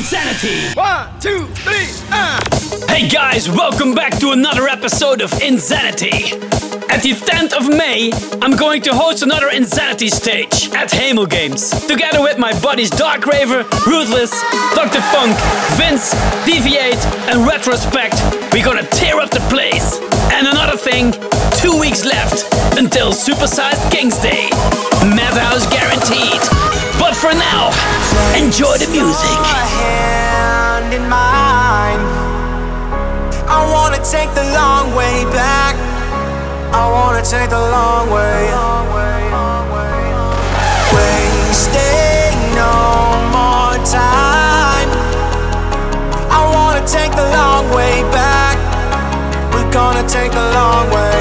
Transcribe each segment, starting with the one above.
inZanity! One, two, three, uh. Hey guys, welcome back to another episode of inZanity! At the 10th of May, I'm going to host another inZanity stage at Hemelgames. Together with my buddies Darkraver, Ruthless, Dr. Funk, Vince, Deviate, and Retrospect, we're gonna tear up the place. And another thing, two weeks left until Supersized Kingsday. Madhouse guaranteed. But for now, enjoy the music. I wanna take the long way back. I wanna take the long way. Wasting no more time. I wanna take the long way back. We're gonna take the long way.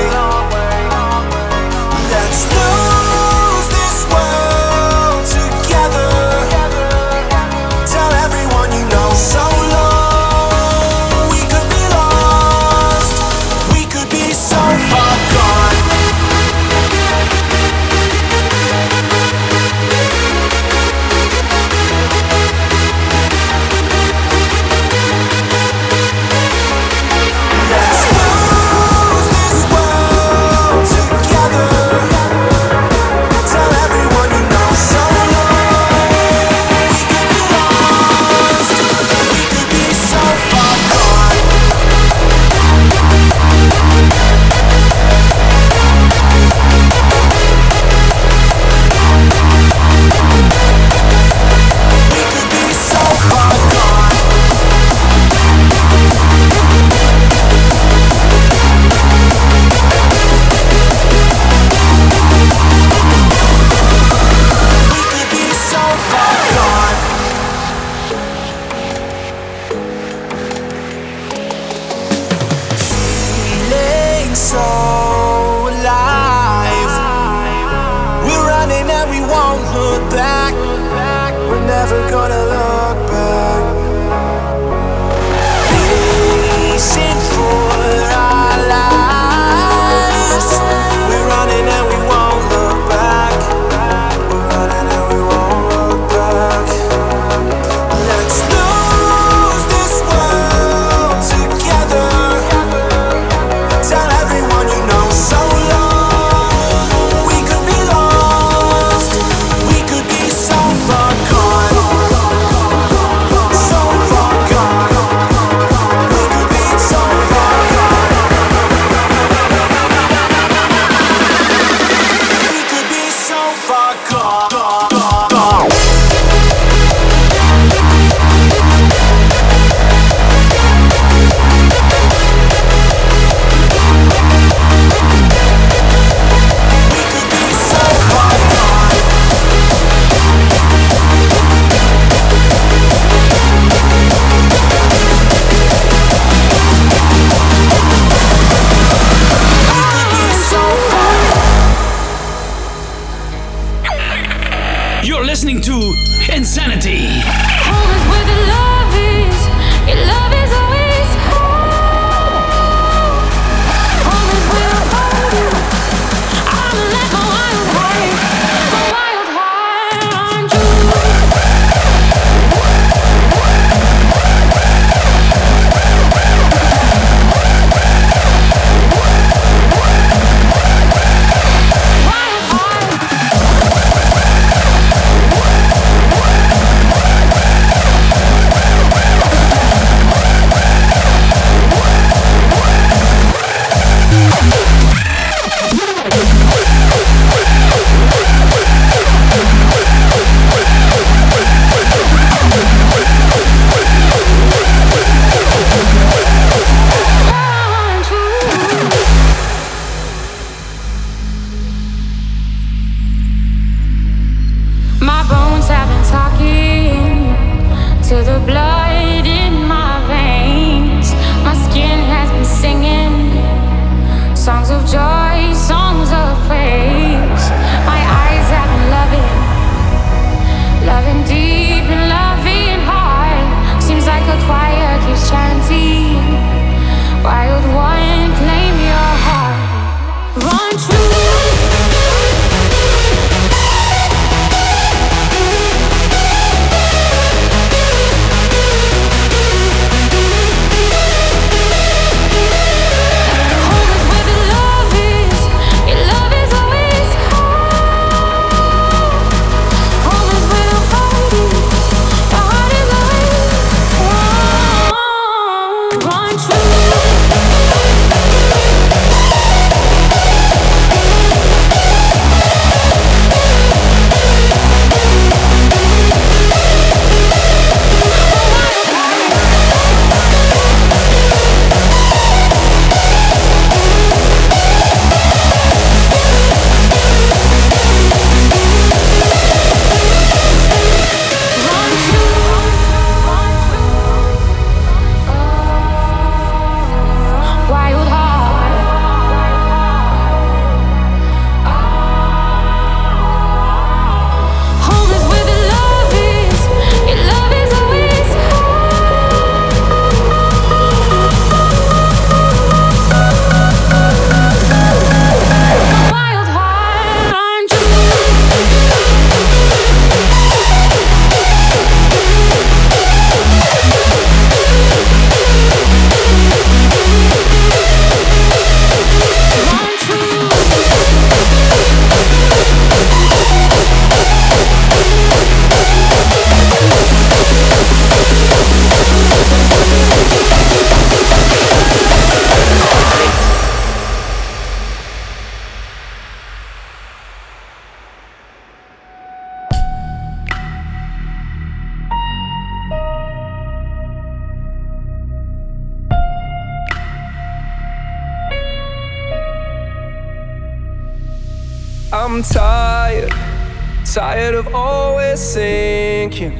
sinking,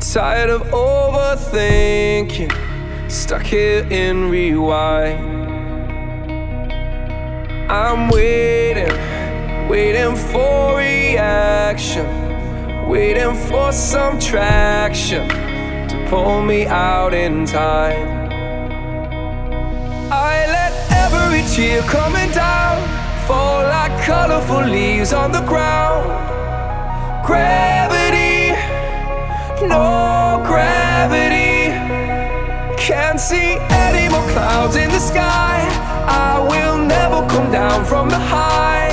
tired of overthinking, stuck here in rewind. I'm waiting, waiting for reaction, waiting for some traction to pull me out in time. I let every tear coming down fall like colorful leaves on the ground. Gravity no gravity. Can't see any more clouds in the sky. I will never come down from the high.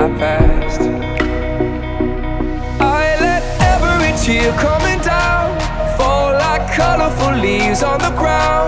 my past. I let every tear coming down fall like colorful leaves on the ground.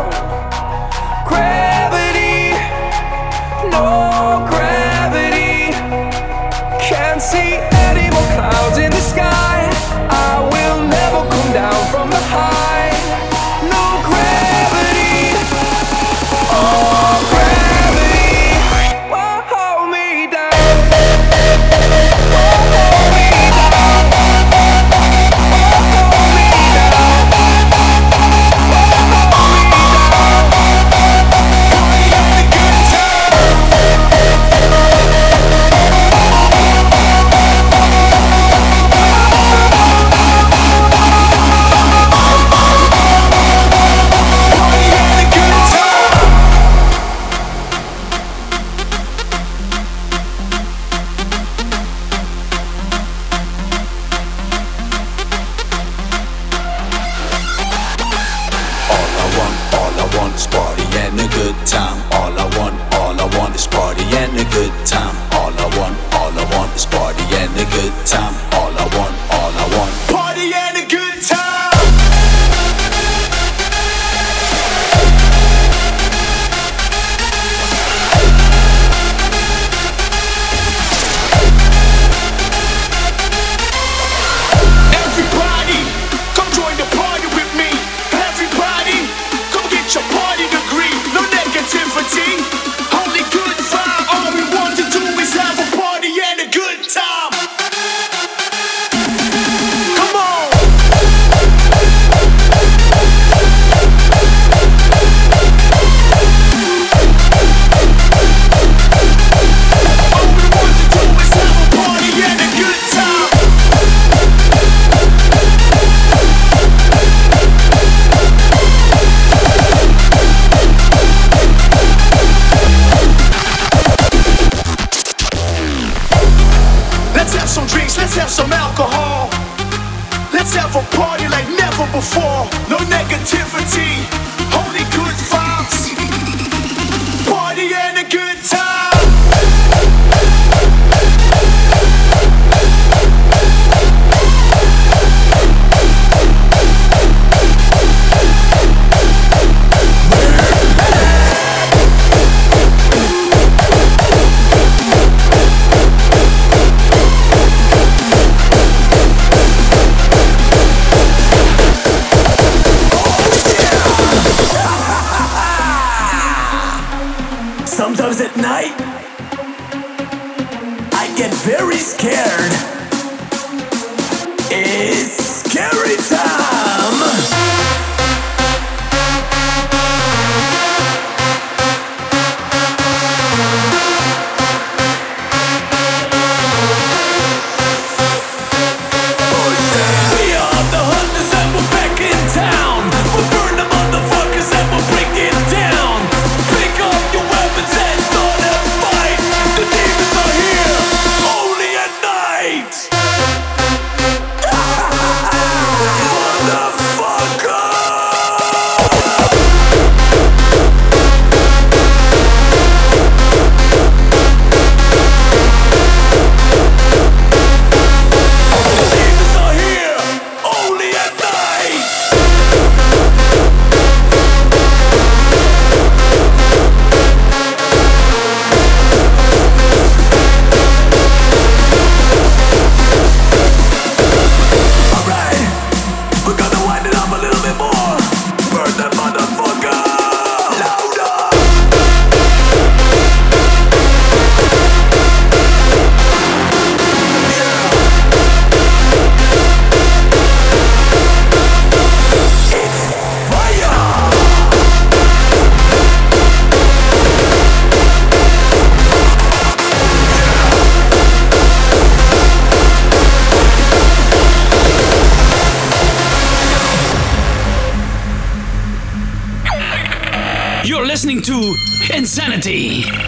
inZanity.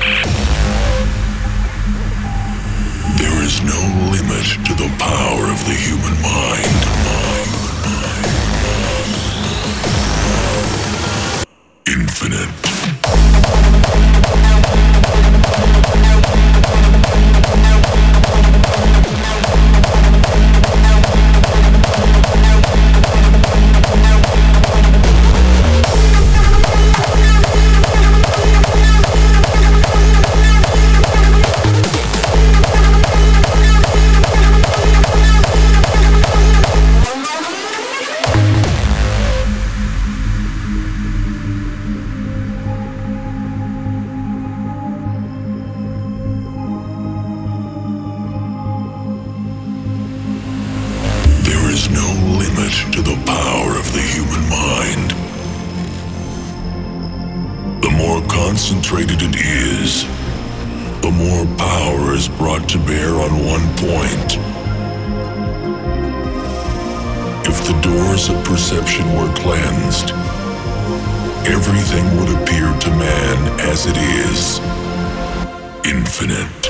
üstüne.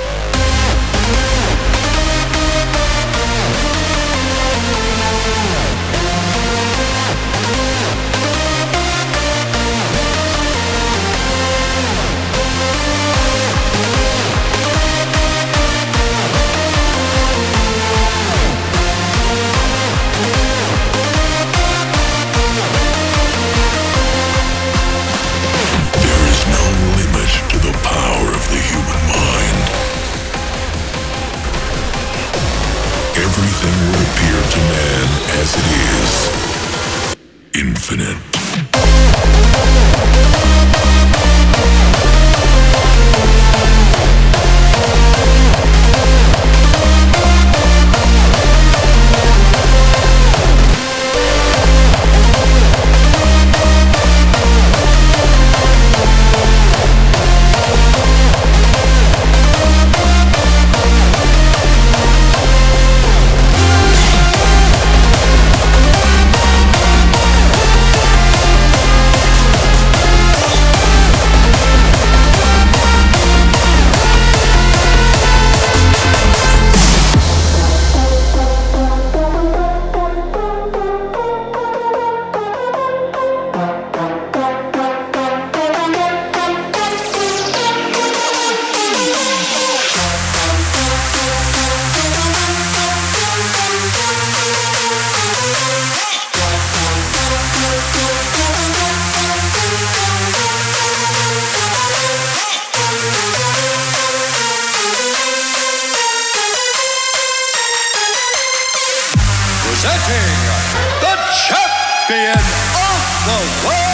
World,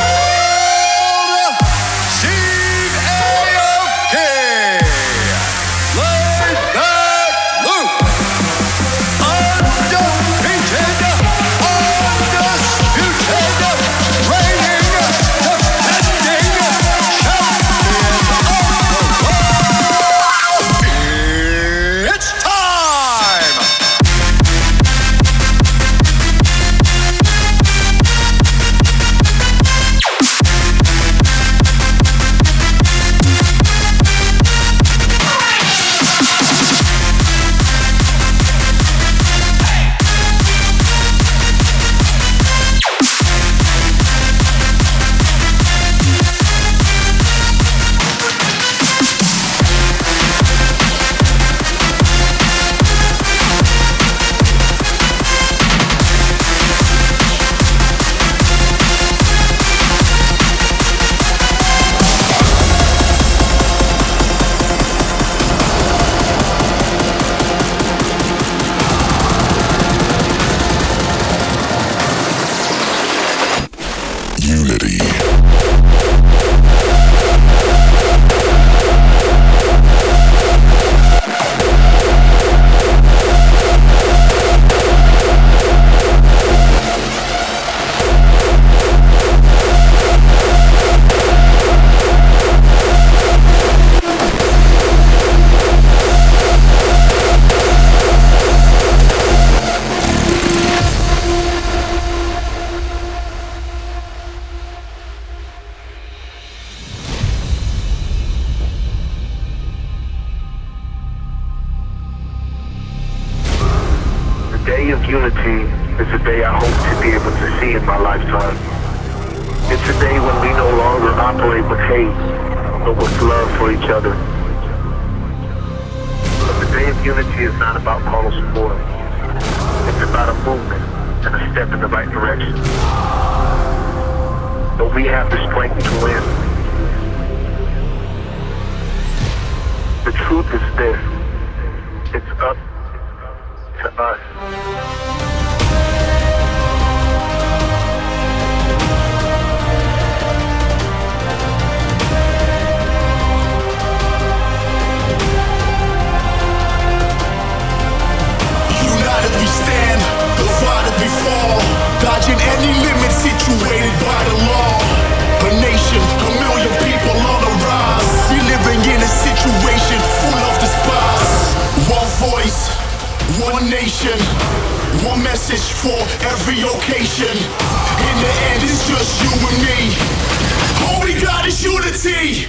day of unity is a day I hope to be able to see in my lifetime. It's a day when we no longer operate with hate, but with love for each other. But the day of unity is not about moral support. It's about a movement and a step in the right direction. But we have the strength to win. The truth is this. It's up United we stand, divided we fall. Dodging any limit situated by the law. A nation, a million people on the rise. We living in a situation full of despise. One voice, one nation, one message for every occasion. In the end, it's just you and me. All we got is unity.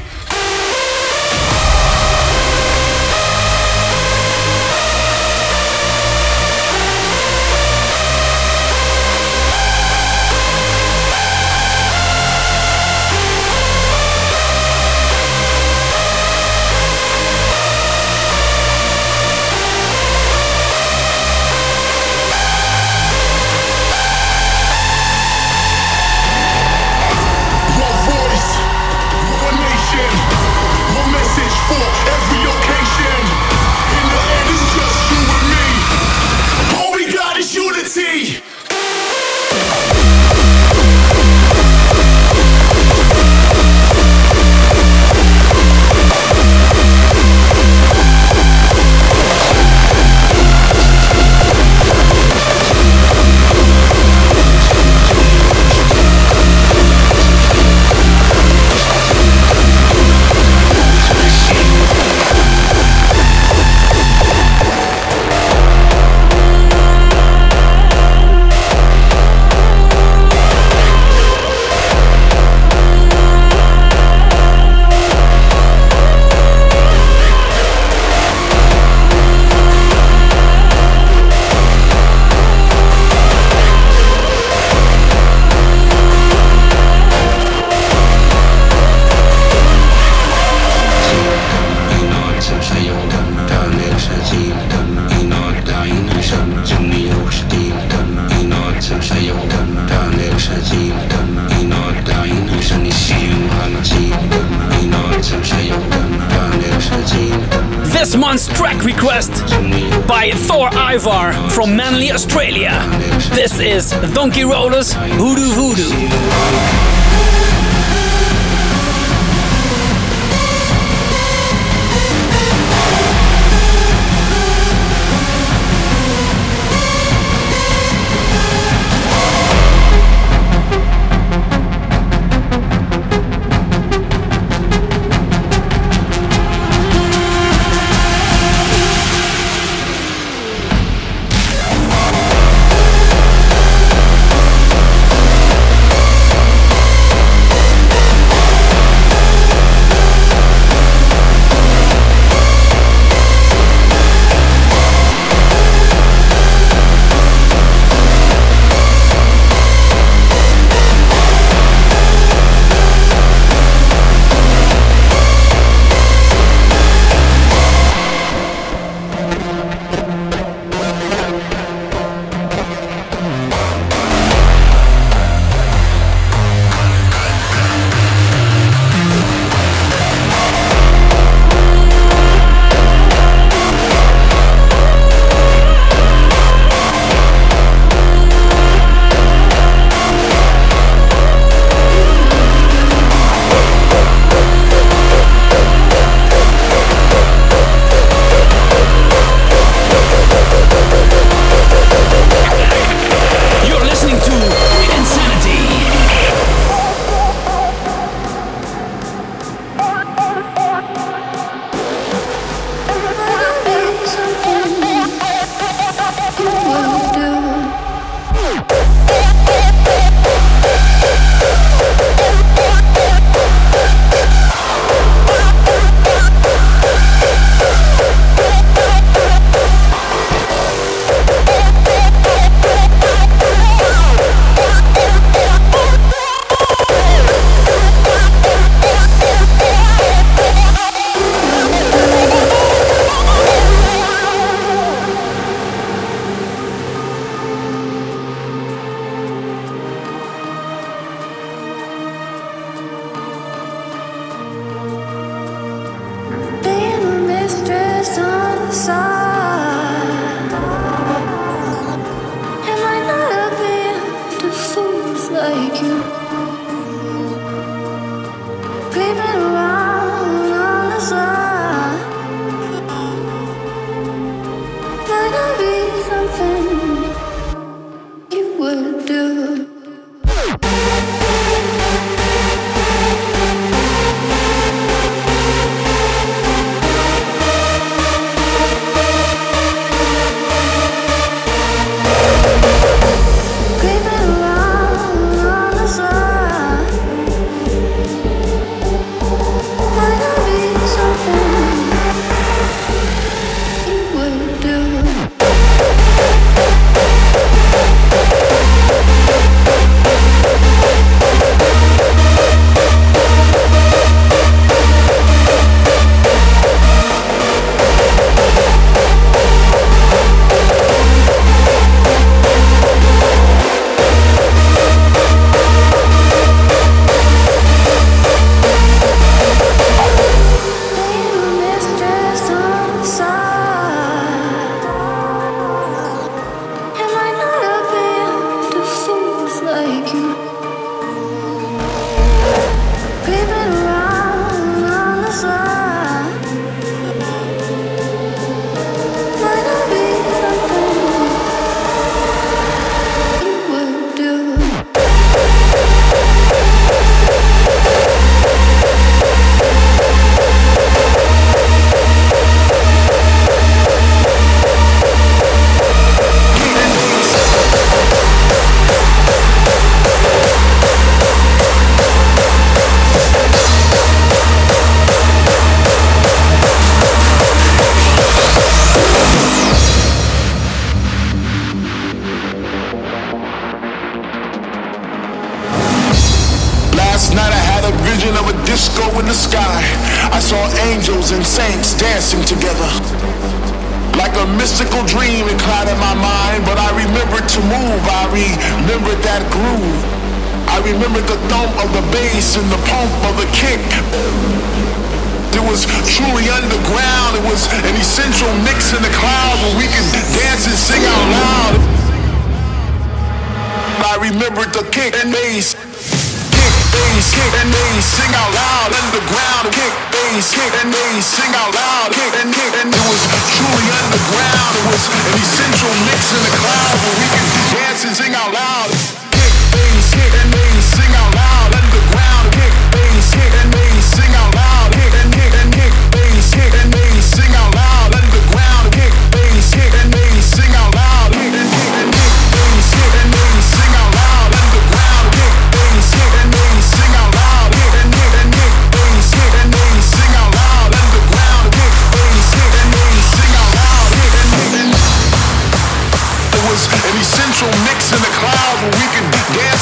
a disco in the sky. I saw angels and saints dancing together. Like a mystical dream it clouded my mind, but I remembered to move. I remembered that groove. I remembered the thump of the bass and the pump of the kick. It was truly underground. It was an essential mix in the clouds where we could dance and sing out loud. I remembered the kick and bass bass, kick and bass, sing out loud underground. Kick bass, kick and bass, sing out loud. Kick and kick and it was truly underground. It was an essential mix in the cloud where we could dance and sing out loud.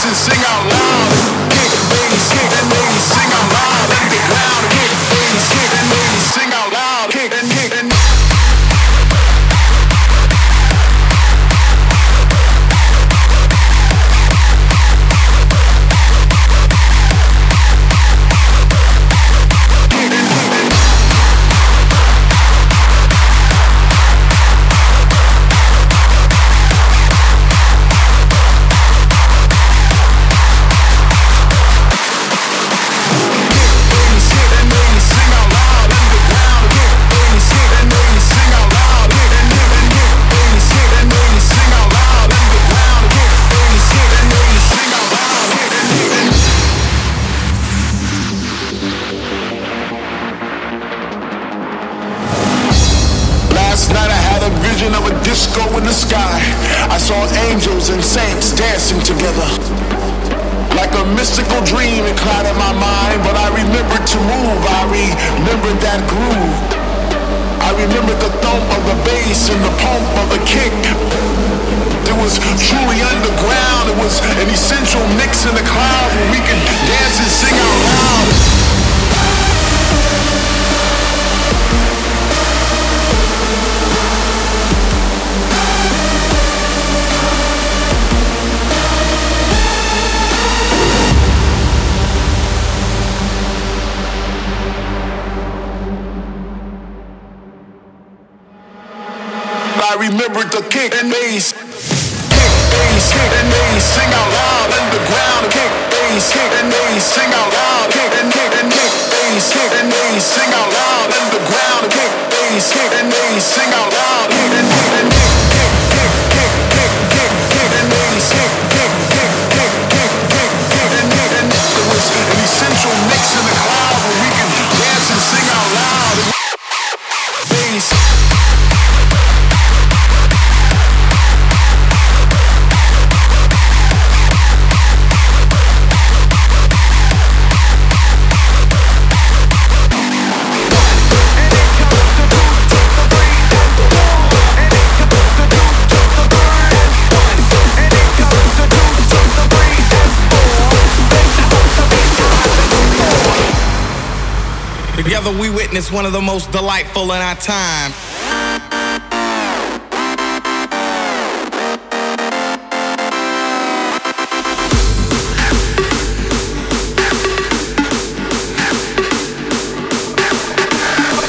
and sing out loud. Kick, bass, kick, and bass, sing out loud. Let it loud, kick, bass, kick, and bass. Together we witness one of the most delightful in our time.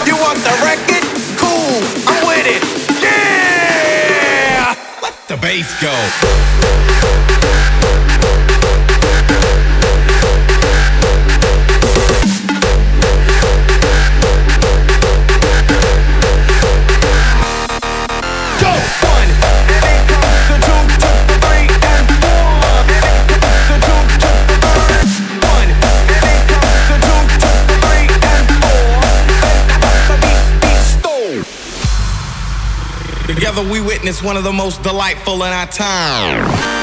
You want the record? Cool, I'm with it. Yeah! Let the bass go. witness one of the most delightful in our town.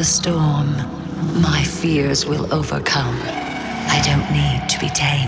The storm, my fears will overcome. I don't need to be tamed,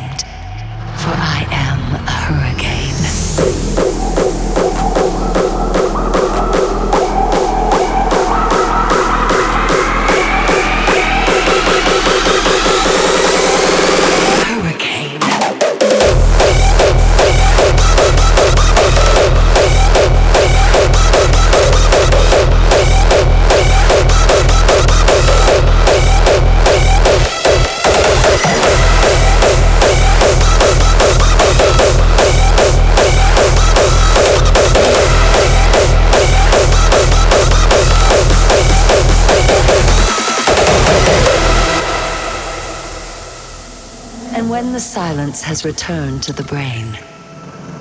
has returned to the brain,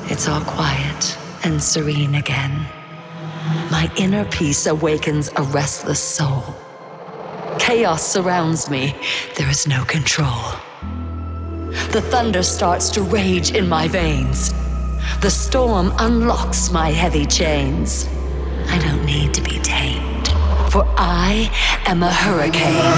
it's all quiet and serene again. My inner peace awakens a restless soul. Chaos surrounds me, there is no control. The thunder starts to rage in my veins. The storm unlocks my heavy chains. I don't need to be tamed, for I am a hurricane.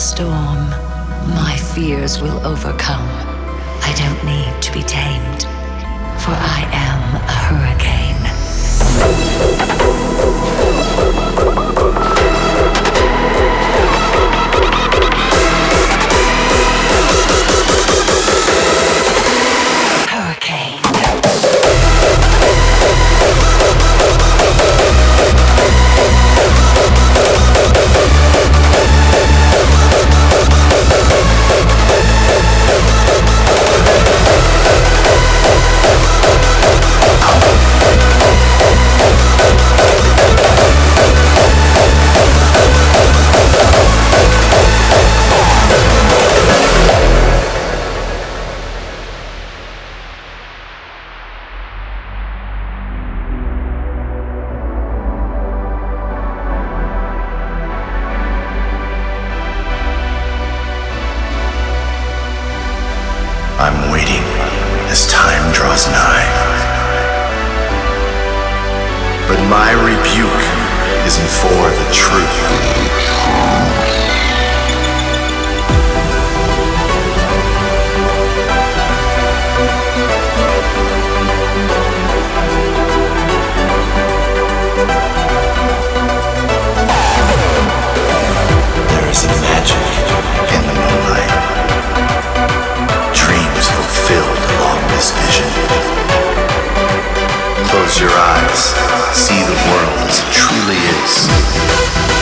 storm, my fears will overcome. I don't need to be tamed, for I am a hurricane. your eyes, see the world as it truly is.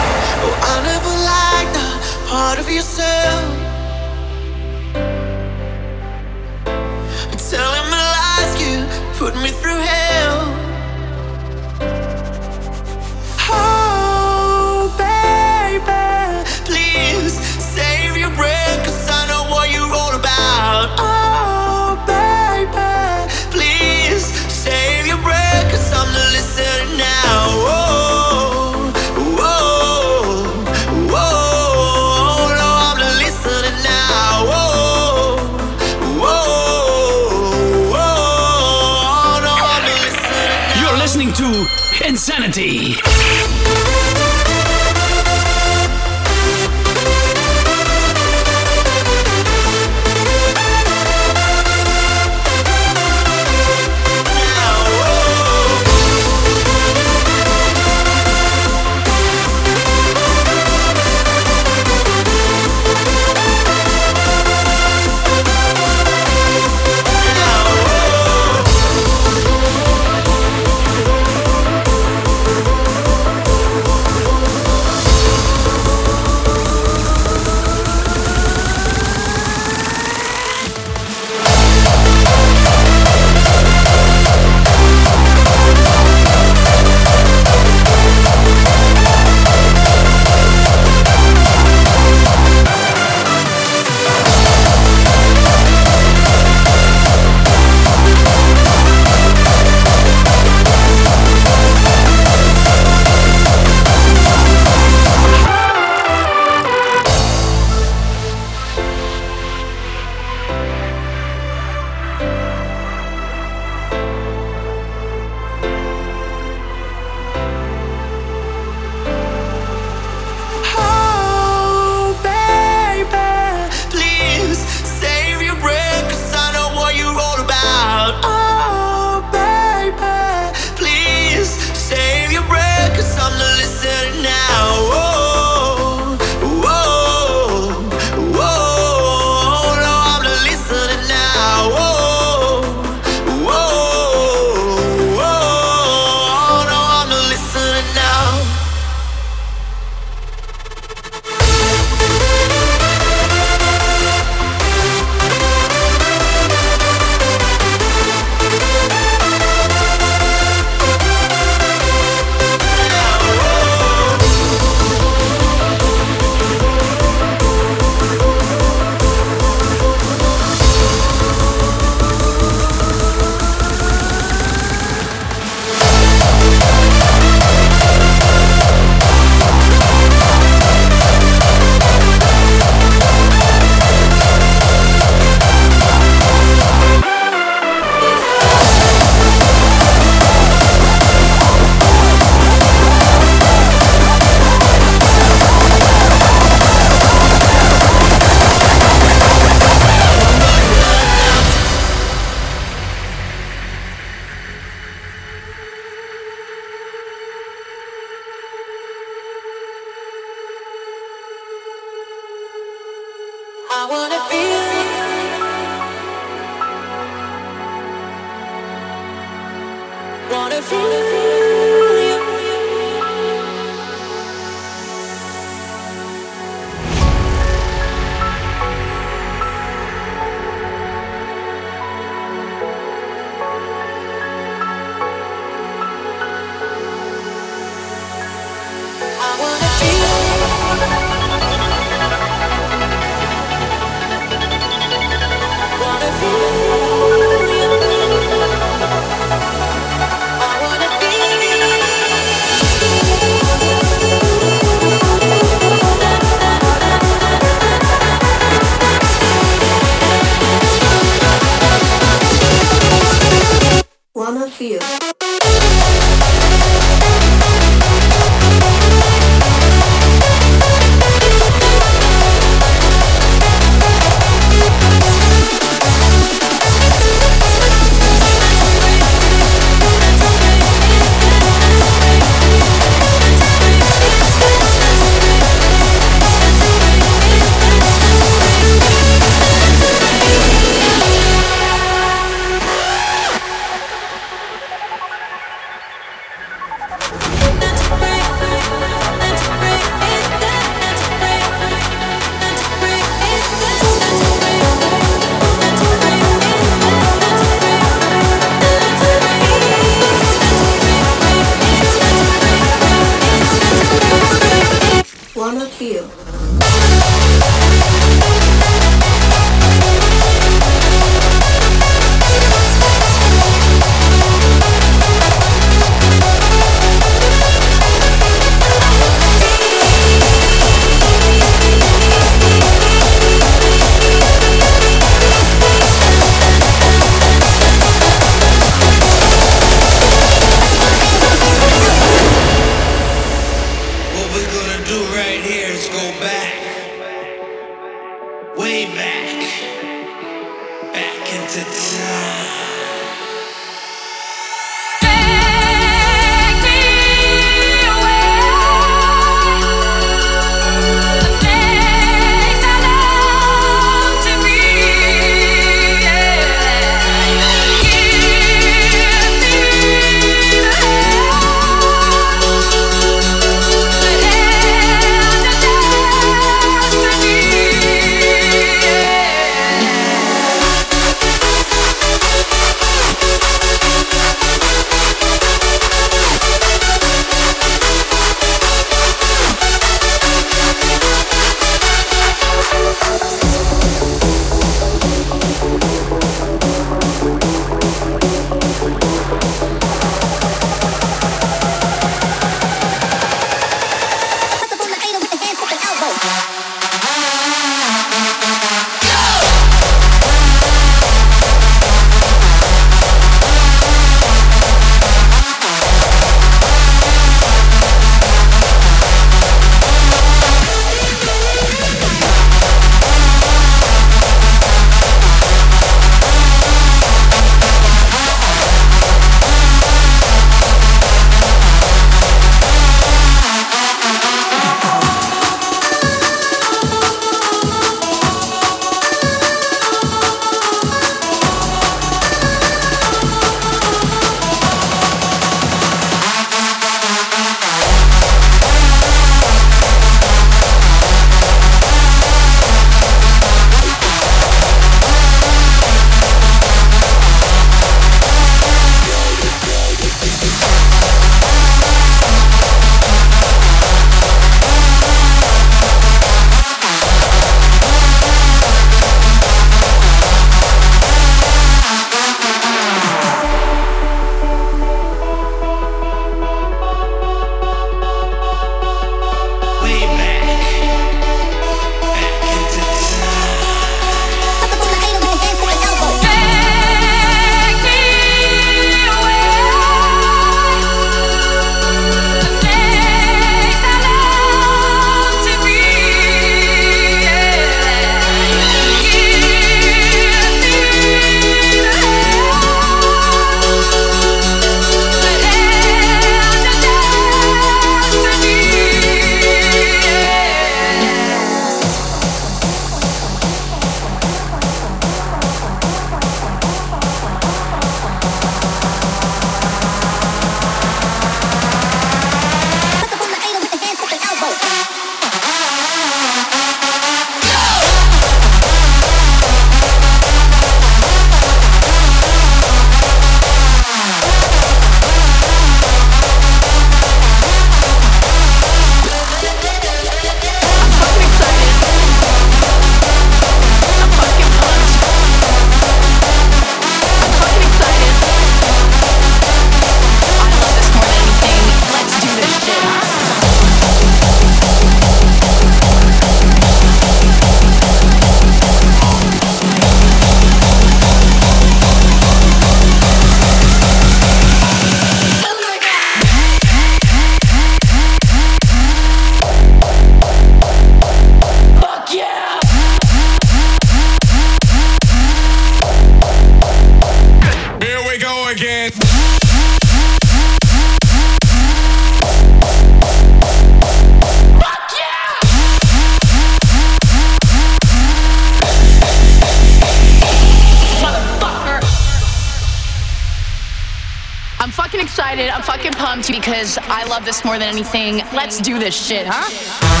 to because I love this more than anything. Let's do this shit, huh?